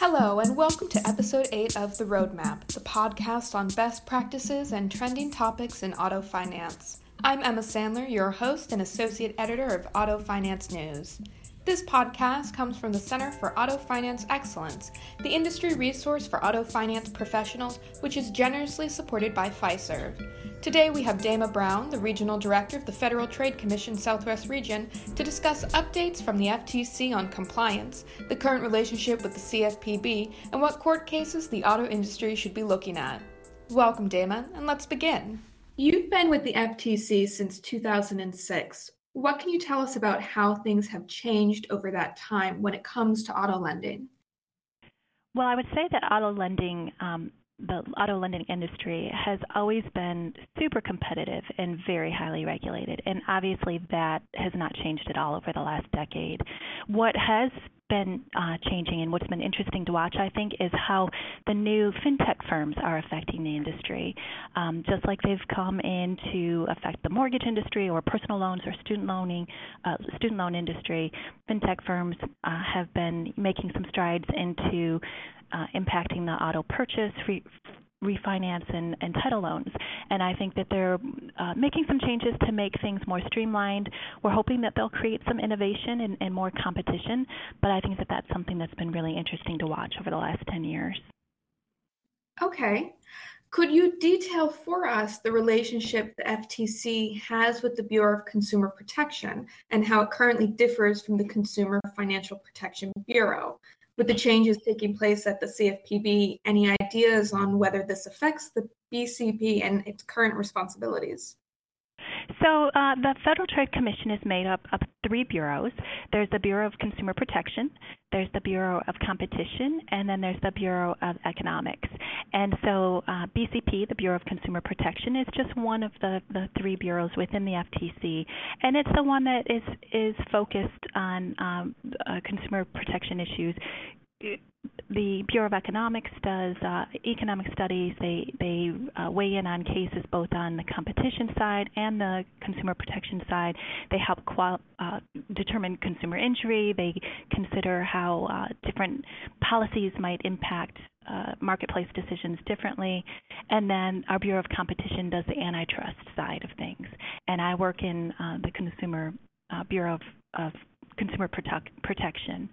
Hello, and welcome to episode 8 of The Roadmap, the podcast on best practices and trending topics in auto finance. I'm Emma Sandler, your host and associate editor of Auto Finance News. This podcast comes from the Center for Auto Finance Excellence, the industry resource for auto finance professionals, which is generously supported by Fiserv. Today we have Dama Brown, the Regional Director of the Federal Trade Commission Southwest Region, to discuss updates from the FTC on compliance, the current relationship with the CFPB, and what court cases the auto industry should be looking at. Welcome, Dama, and let's begin. You've been with the FTC since 2006. What can you tell us about how things have changed over that time when it comes to auto lending? Well, I would say that auto lending, um, the auto lending industry has always been super competitive and very highly regulated. And obviously, that has not changed at all over the last decade. What has been uh, changing and what's been interesting to watch, I think, is how the new fintech firms are affecting the industry. Um, just like they've come in to affect the mortgage industry or personal loans or student loaning, uh, student loan industry, fintech firms uh, have been making some strides into uh, impacting the auto purchase, refinance and, and title loans. And I think that they're uh, making some changes to make things more streamlined. We're hoping that they'll create some innovation and, and more competition, but I think that that's something that's been really interesting to watch over the last 10 years. Okay. Could you detail for us the relationship the FTC has with the Bureau of Consumer Protection and how it currently differs from the Consumer Financial Protection Bureau? With the changes taking place at the CFPB, any ideas on whether this affects the BCP and its current responsibilities? So, uh, the Federal Trade Commission is made up of three bureaus. There's the Bureau of Consumer Protection, there's the Bureau of Competition, and then there's the Bureau of Economics. And so, uh, BCP, the Bureau of Consumer Protection, is just one of the, the three bureaus within the FTC, and it's the one that is is focused on um, uh, consumer protection issues the Bureau of Economics does uh, economic studies. They they uh, weigh in on cases both on the competition side and the consumer protection side. They help qual- uh, determine consumer injury. They consider how uh, different policies might impact uh, marketplace decisions differently. And then our Bureau of Competition does the antitrust side of things. And I work in uh, the Consumer Bureau of, of Consumer Protect- Protection.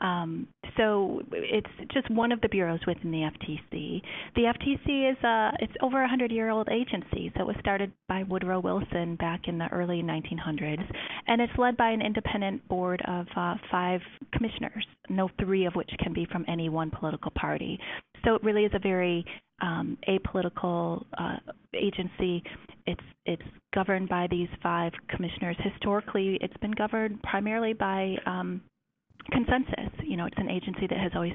Um, so it's just one of the bureaus within the FTC. The FTC is a it's over a hundred year old agency. So it was started by Woodrow Wilson back in the early 1900s, and it's led by an independent board of uh, five commissioners, no three of which can be from any one political party. So it really is a very um, apolitical uh, agency. It's it's governed by these five commissioners. Historically, it's been governed primarily by um, consensus. You know, it's an agency that has always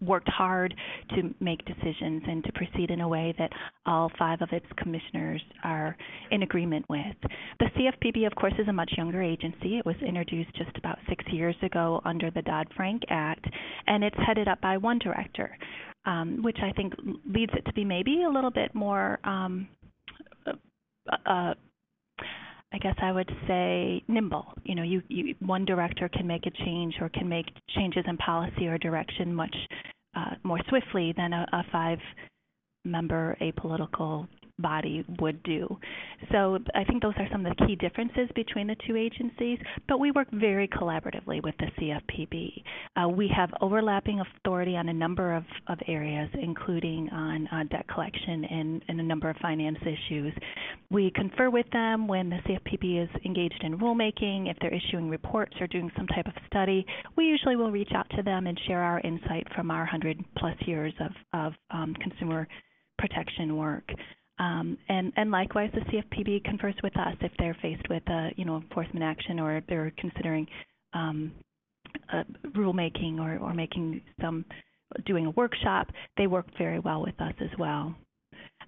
worked hard to make decisions and to proceed in a way that all five of its commissioners are in agreement with. The CFPB, of course, is a much younger agency. It was introduced just about six years ago under the Dodd Frank Act, and it's headed up by one director, um, which I think leads it to be maybe a little bit more. Um, uh, I guess I would say nimble. You know, you, you one director can make a change or can make changes in policy or direction much uh, more swiftly than a, a five member apolitical body would do. So I think those are some of the key differences between the two agencies, but we work very collaboratively with the CFPB. Uh, we have overlapping authority on a number of, of areas, including on uh, debt collection and, and a number of finance issues. We confer with them when the CFPB is engaged in rulemaking, if they're issuing reports or doing some type of study. We usually will reach out to them and share our insight from our 100 plus years of, of um, consumer protection work. Um, and, and likewise, the CFPB confers with us if they're faced with a you know enforcement action or they're considering um, rulemaking or, or making some doing a workshop. They work very well with us as well.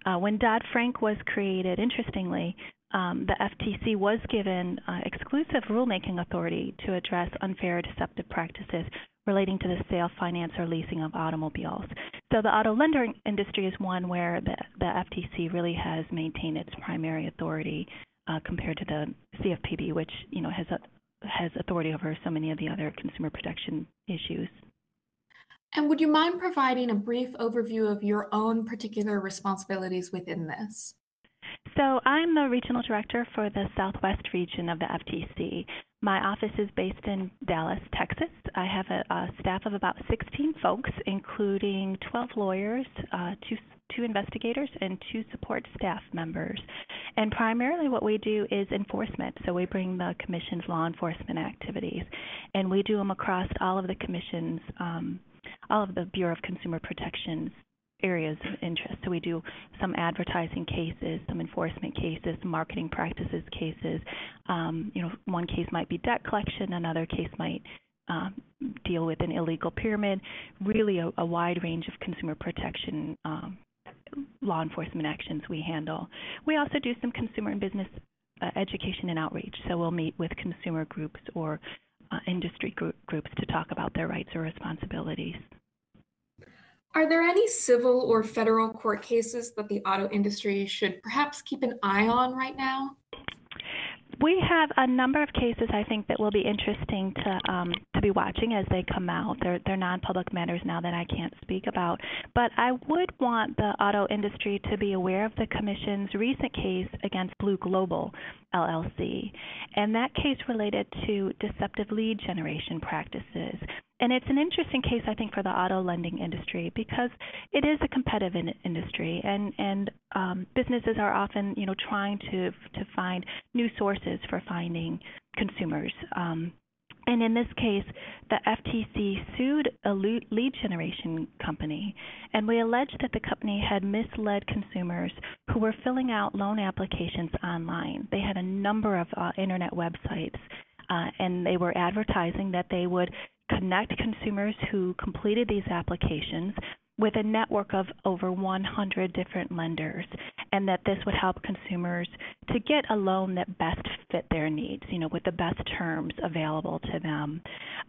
Uh, when Dodd Frank was created, interestingly, um, the FTC was given uh, exclusive rulemaking authority to address unfair or deceptive practices relating to the sale, finance, or leasing of automobiles. So the auto lending industry is one where the, the FTC really has maintained its primary authority uh, compared to the CFPB, which you know has a, has authority over so many of the other consumer protection issues. And would you mind providing a brief overview of your own particular responsibilities within this? So, I'm the regional director for the Southwest region of the FTC. My office is based in Dallas, Texas. I have a, a staff of about 16 folks, including 12 lawyers, uh, two, two investigators, and two support staff members. And primarily, what we do is enforcement. So, we bring the Commission's law enforcement activities, and we do them across all of the Commission's. Um, all of the Bureau of Consumer Protection's areas of interest. So we do some advertising cases, some enforcement cases, marketing practices cases. Um, you know, one case might be debt collection, another case might um, deal with an illegal pyramid. Really, a, a wide range of consumer protection um, law enforcement actions we handle. We also do some consumer and business uh, education and outreach. So we'll meet with consumer groups or uh, industry group, groups to talk about their rights or responsibilities. Are there any civil or federal court cases that the auto industry should perhaps keep an eye on right now? We have a number of cases I think that will be interesting to um, to be watching as they come out. They're they're non-public matters now that I can't speak about, but I would want the auto industry to be aware of the Commission's recent case against Blue Global LLC, and that case related to deceptive lead generation practices and it's an interesting case, I think, for the auto lending industry because it is a competitive in- industry, and and um, businesses are often, you know, trying to to find new sources for finding consumers. Um, and in this case, the FTC sued a lead generation company, and we alleged that the company had misled consumers who were filling out loan applications online. They had a number of uh, internet websites, uh, and they were advertising that they would connect consumers who completed these applications with a network of over 100 different lenders and that this would help consumers to get a loan that best fit their needs, you know, with the best terms available to them.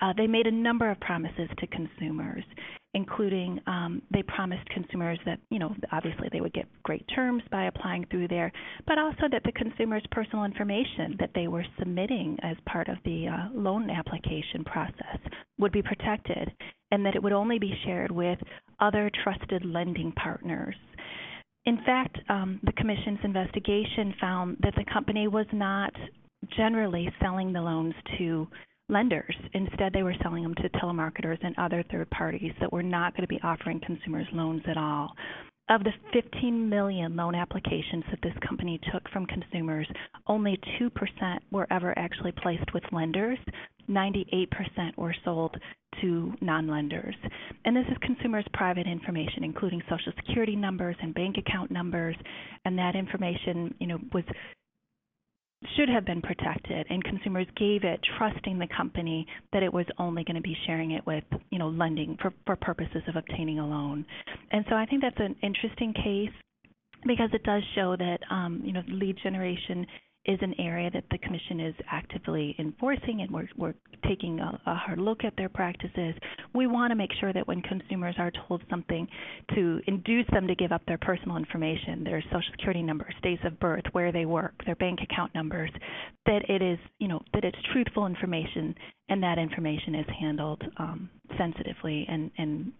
Uh, they made a number of promises to consumers, including um, they promised consumers that, you know, obviously they would get great terms by applying through there, but also that the consumer's personal information that they were submitting as part of the uh, loan application process would be protected and that it would only be shared with other trusted lending partners. In fact, um, the Commission's investigation found that the company was not generally selling the loans to lenders. Instead, they were selling them to telemarketers and other third parties that were not going to be offering consumers loans at all. Of the 15 million loan applications that this company took from consumers, only 2% were ever actually placed with lenders. 98% were sold to non-lenders. And this is consumers' private information, including social security numbers and bank account numbers, and that information, you know, was should have been protected and consumers gave it trusting the company that it was only going to be sharing it with you know lending for, for purposes of obtaining a loan. And so i think that's an interesting case because it does show that um, you know lead generation is an area that the Commission is actively enforcing, and we're, we're taking a, a, hard look at their practices. We want to make sure that when consumers are told something to induce them to give up their personal information, their social security numbers, dates of birth, where they work, their bank account numbers, that it is, you know, that it's truthful information and that information is handled um, sensitively and, and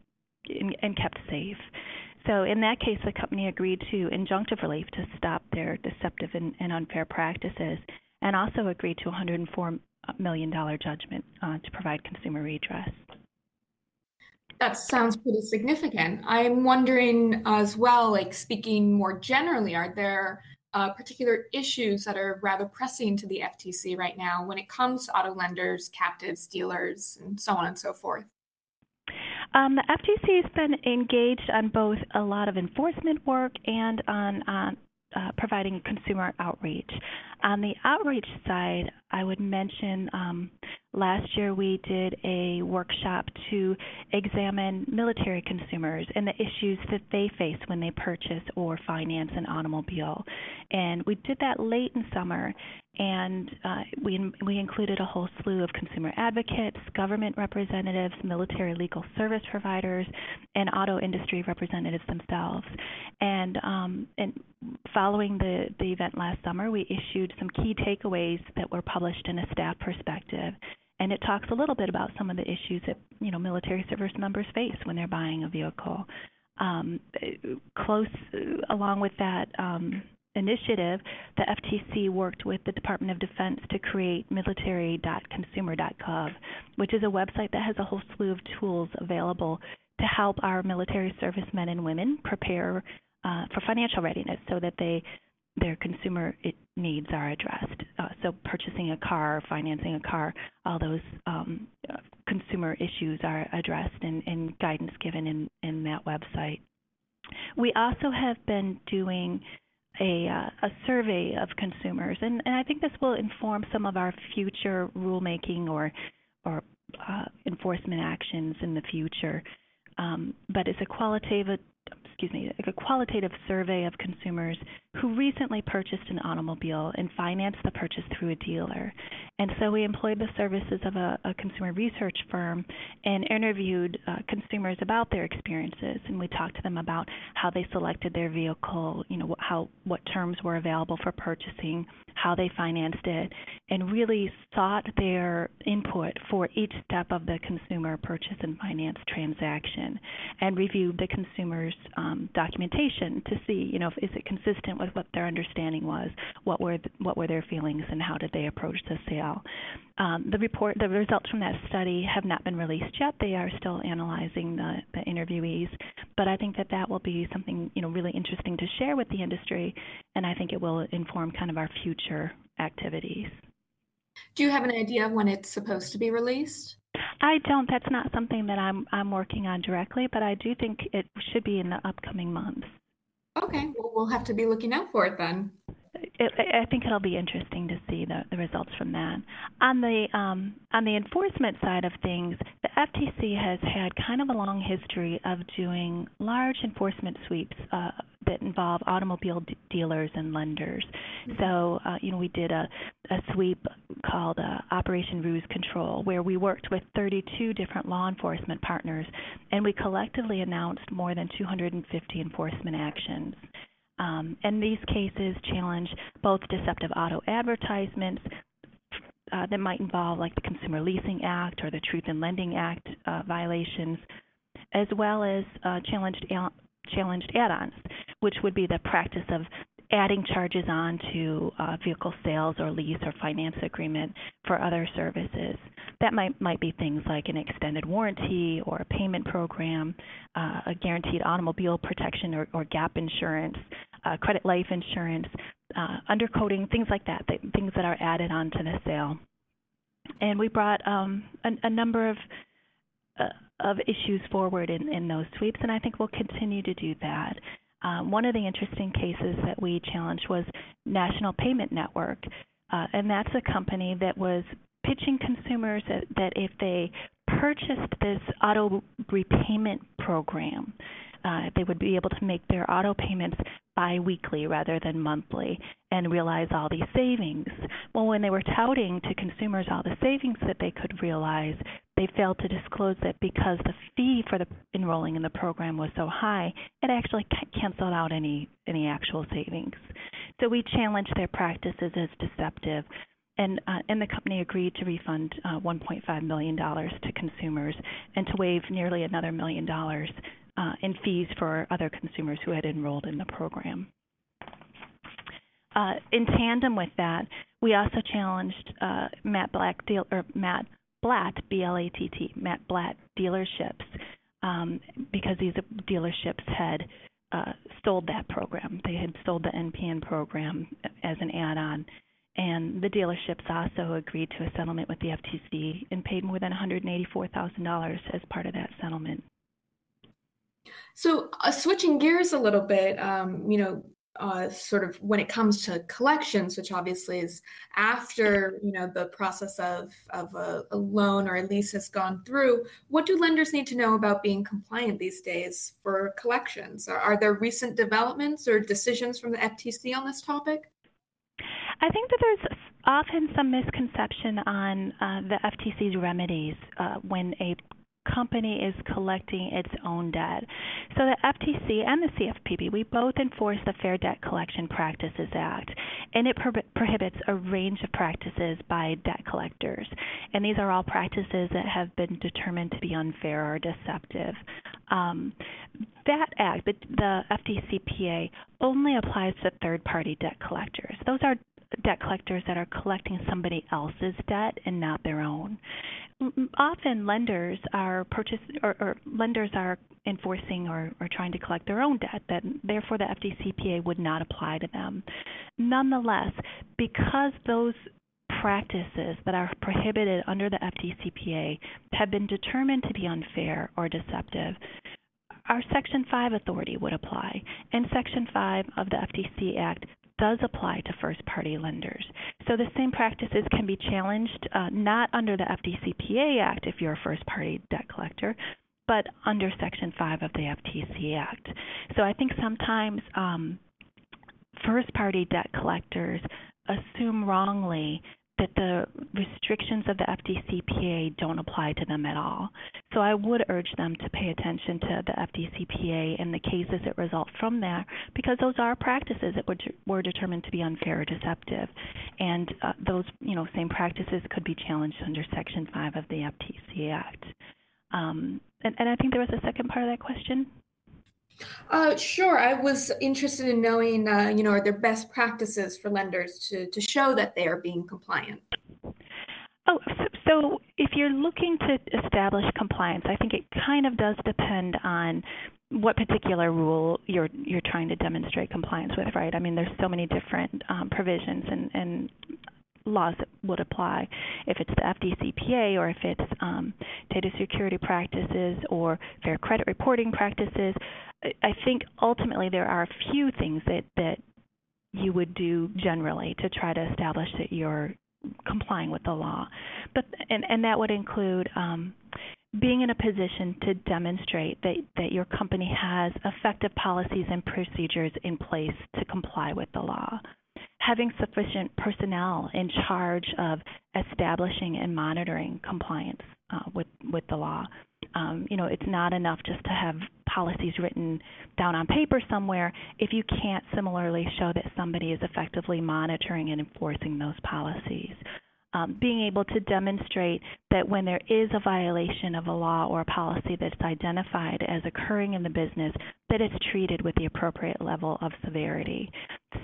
and kept safe. So in that case, the company agreed to injunctive relief to stop their deceptive and, and unfair practices, and also agreed to a $104 million judgment uh, to provide consumer redress. That sounds pretty significant. I'm wondering as well, like speaking more generally, are there uh, particular issues that are rather pressing to the FTC right now when it comes to auto lenders, captives, dealers, and so on and so forth? Um, the FTC has been engaged on both a lot of enforcement work and on, uh, providing consumer outreach. On the outreach side, I would mention um, last year we did a workshop to examine military consumers and the issues that they face when they purchase or finance an automobile. And we did that late in summer, and uh, we we included a whole slew of consumer advocates, government representatives, military legal service providers, and auto industry representatives themselves. And um, and following the the event last summer, we issued some key takeaways that were published in a staff perspective. and it talks a little bit about some of the issues that you know military service members face when they're buying a vehicle. Um, close along with that um, initiative, the FTC worked with the Department of Defense to create military.consumer.gov, which is a website that has a whole slew of tools available to help our military servicemen and women prepare uh, for financial readiness so that they their consumer needs are addressed. Uh, so purchasing a car, financing a car, all those um, consumer issues are addressed and, and guidance given in, in that website. We also have been doing a, uh, a survey of consumers, and, and, I think this will inform some of our future rulemaking or, or uh, enforcement actions in the future. Um, but it's a qualitative excuse me, a qualitative survey of consumers who recently purchased an automobile and financed the purchase through a dealer. And so we employed the services of a, a consumer research firm and interviewed uh, consumers about their experiences. And we talked to them about how they selected their vehicle, you know, how what terms were available for purchasing, how they financed it, and really sought their input for each step of the consumer purchase and finance transaction, and reviewed the consumer's um, documentation to see, you know, if, is it consistent with what their understanding was, what were what were their feelings, and how did they approach the sale. Um, the report, the results from that study have not been released yet. They are still analyzing the, the interviewees, but I think that that will be something, you know, really interesting to share with the industry, and I think it will inform kind of our future activities. Do you have an idea of when it's supposed to be released? I don't. That's not something that I'm I'm working on directly, but I do think it should be in the upcoming months. Okay, well, we'll have to be looking out for it then. I think it'll be interesting to see the, the results from that. On the um, on the enforcement side of things, the FTC has had kind of a long history of doing large enforcement sweeps uh, that involve automobile d- dealers and lenders. So, uh, you know, we did a, a sweep called uh, Operation Ruse Control, where we worked with 32 different law enforcement partners, and we collectively announced more than 250 enforcement actions. Um, and these cases challenge both deceptive auto advertisements uh, that might involve, like the Consumer Leasing Act or the Truth in Lending Act uh, violations, as well as uh, challenged challenged add-ons, which would be the practice of adding charges on to uh, vehicle sales or lease or finance agreement for other services. That might might be things like an extended warranty or a payment program, uh, a guaranteed automobile protection or, or gap insurance, uh, credit life insurance, uh, undercoating, things like that, things that are added on to the sale. And we brought um, a, a number of uh, of issues forward in, in those sweeps, and I think we'll continue to do that. Um, one of the interesting cases that we challenged was National Payment Network, uh, and that's a company that was pitching consumers that, that if they purchased this auto repayment program, uh, they would be able to make their auto payments biweekly rather than monthly and realize all these savings. Well, when they were touting to consumers all the savings that they could realize, they failed to disclose that because the fee for the enrolling in the program was so high, it actually canceled out any any actual savings. So we challenged their practices as deceptive. And, uh, and the company agreed to refund uh, $1.5 million to consumers and to waive nearly another million dollars uh, in fees for other consumers who had enrolled in the program. Uh, in tandem with that, we also challenged uh, Matt Black deal, or Matt Blatt, B-L-A-T-T, Matt Blatt dealerships um, because these dealerships had uh, stole that program. They had sold the NPN program as an add-on, and the dealerships also agreed to a settlement with the FTC and paid more than $184,000 as part of that settlement. So, uh, switching gears a little bit, um, you know, uh, sort of when it comes to collections, which obviously is after you know the process of of a, a, loan or a lease has gone through. What do lenders need to know about being compliant these days for collections? Are, are there recent developments or decisions from the FTC on this topic? I think that there's often some misconception on uh, the FTC's remedies uh, when a company is collecting its own debt. So the FTC and the CFPB, we both enforce the Fair Debt Collection Practices Act, and it pro- prohibits a range of practices by debt collectors. And these are all practices that have been determined to be unfair or deceptive. Um, that act, the, the FDCPA, only applies to third party debt collectors. Those are debt collectors that are collecting somebody else's debt and not their own. Often lenders are purchase or, or lenders are enforcing or, or trying to collect their own debt, that therefore the FDCPA would not apply to them. Nonetheless, because those practices that are prohibited under the FDCPA have been determined to be unfair or deceptive, our Section 5 authority would apply. And Section 5 of the FTC Act does apply to first party lenders. So the same practices can be challenged uh, not under the FDCPA Act if you're a first party debt collector, but under Section 5 of the FTC Act. So I think sometimes um, first party debt collectors assume wrongly that the restrictions of the FDCPA don't apply to them at all. So I would urge them to pay attention to the FDCPA and the cases that result from that because those are practices that were, were determined to be unfair or deceptive. And uh, those you know, same practices could be challenged under Section 5 of the FTC Act. Um, and, and I think there was a second part of that question. Uh, sure. I was interested in knowing, uh, you know, are there best practices for lenders to, to show that they are being compliant? Oh, so, so if you're looking to establish compliance, I think it kind of does depend on what particular rule you're you're trying to demonstrate compliance with, right? I mean, there's so many different um, provisions and, and laws that would apply if it's the FDCPA or if it's um, data security practices or fair credit reporting practices. I think ultimately there are a few things that, that you would do generally to try to establish that you're complying with the law. But and, and that would include um, being in a position to demonstrate that, that your company has effective policies and procedures in place to comply with the law having sufficient personnel in charge of establishing and monitoring compliance uh, with with the law. Um, you know, it's not enough just to have policies written down on paper somewhere if you can't similarly show that somebody is effectively monitoring and enforcing those policies um, being able to demonstrate that when there is a violation of a law or a policy that's identified as occurring in the business, that it's treated with the appropriate level of severity.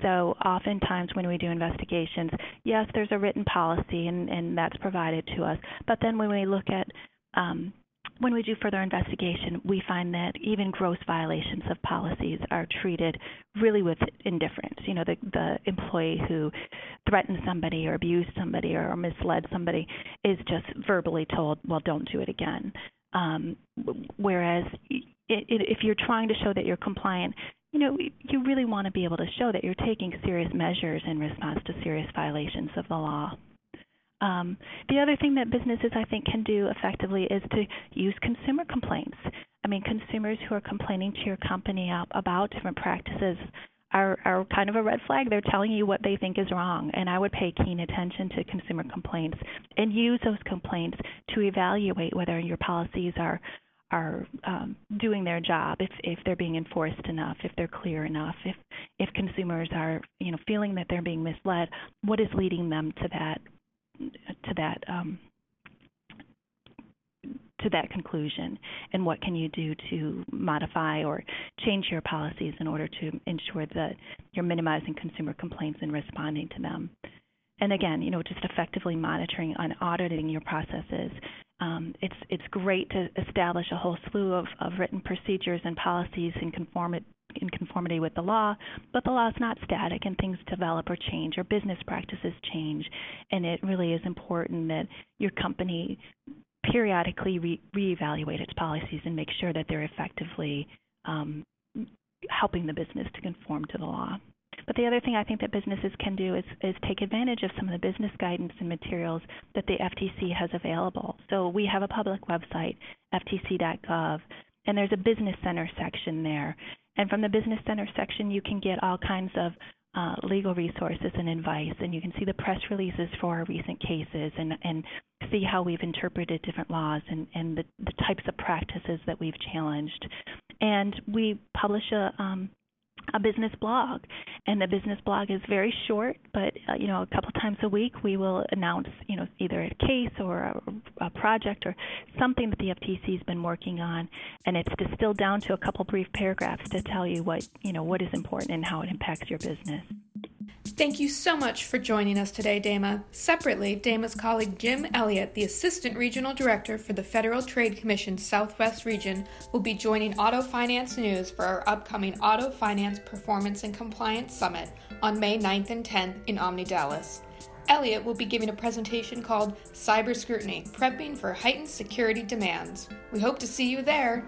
So oftentimes when we do investigations, yes, there's a written policy and, and that's provided to us, but then when we look at um, when we do further investigation, we find that even gross violations of policies are treated really with indifference. You know, the, the employee who threatened somebody or abused somebody or misled somebody is just verbally told, well, don't do it again. Um, whereas it, it, if you're trying to show that you're compliant, you know, you really want to be able to show that you're taking serious measures in response to serious violations of the law. Um, the other thing that businesses, I think, can do effectively is to use consumer complaints. I mean, consumers who are complaining to your company about different practices are, are kind of a red flag. They're telling you what they think is wrong. And I would pay keen attention to consumer complaints and use those complaints to evaluate whether your policies are are um, doing their job, if if they're being enforced enough, if they're clear enough, if if consumers are you know feeling that they're being misled, what is leading them to that to that um, to that conclusion? And what can you do to modify or change your policies in order to ensure that you're minimizing consumer complaints and responding to them? And again you know just effectively monitoring and auditing your processes. Um, it's it's great to establish a whole slew of, of written procedures and policies and conform conformity with the law, but the law is not static and things develop or change or business practices change. And it really is important that your company periodically re- reevaluate its policies and make sure that they're effectively um, helping the business to conform to the law. But the other thing I think that businesses can do is, is take advantage of some of the business guidance and materials that the FTC has available. So we have a public website, ftc.gov, and there's a business center section there. And from the Business Center section, you can get all kinds of uh, legal resources and advice, and you can see the press releases for our recent cases and, and see how we've interpreted different laws and, and the, the types of practices that we've challenged. And we publish a um, a business blog. And the business blog is very short but uh, you know a couple times a week we will announce you know either a case or a, a project or something that the FTC has been working on. And it's distilled down to a couple brief paragraphs to tell you what you know what is important and how it impacts your business Thank you so much for joining us today, Dama. Separately, Dama's colleague Jim Elliott, the Assistant Regional Director for the Federal Trade Commission Southwest Region, will be joining Auto Finance News for our upcoming Auto Finance Performance and Compliance Summit on May 9th and 10th in Omni Dallas. Elliott will be giving a presentation called Cyber Scrutiny Prepping for Heightened Security Demands. We hope to see you there.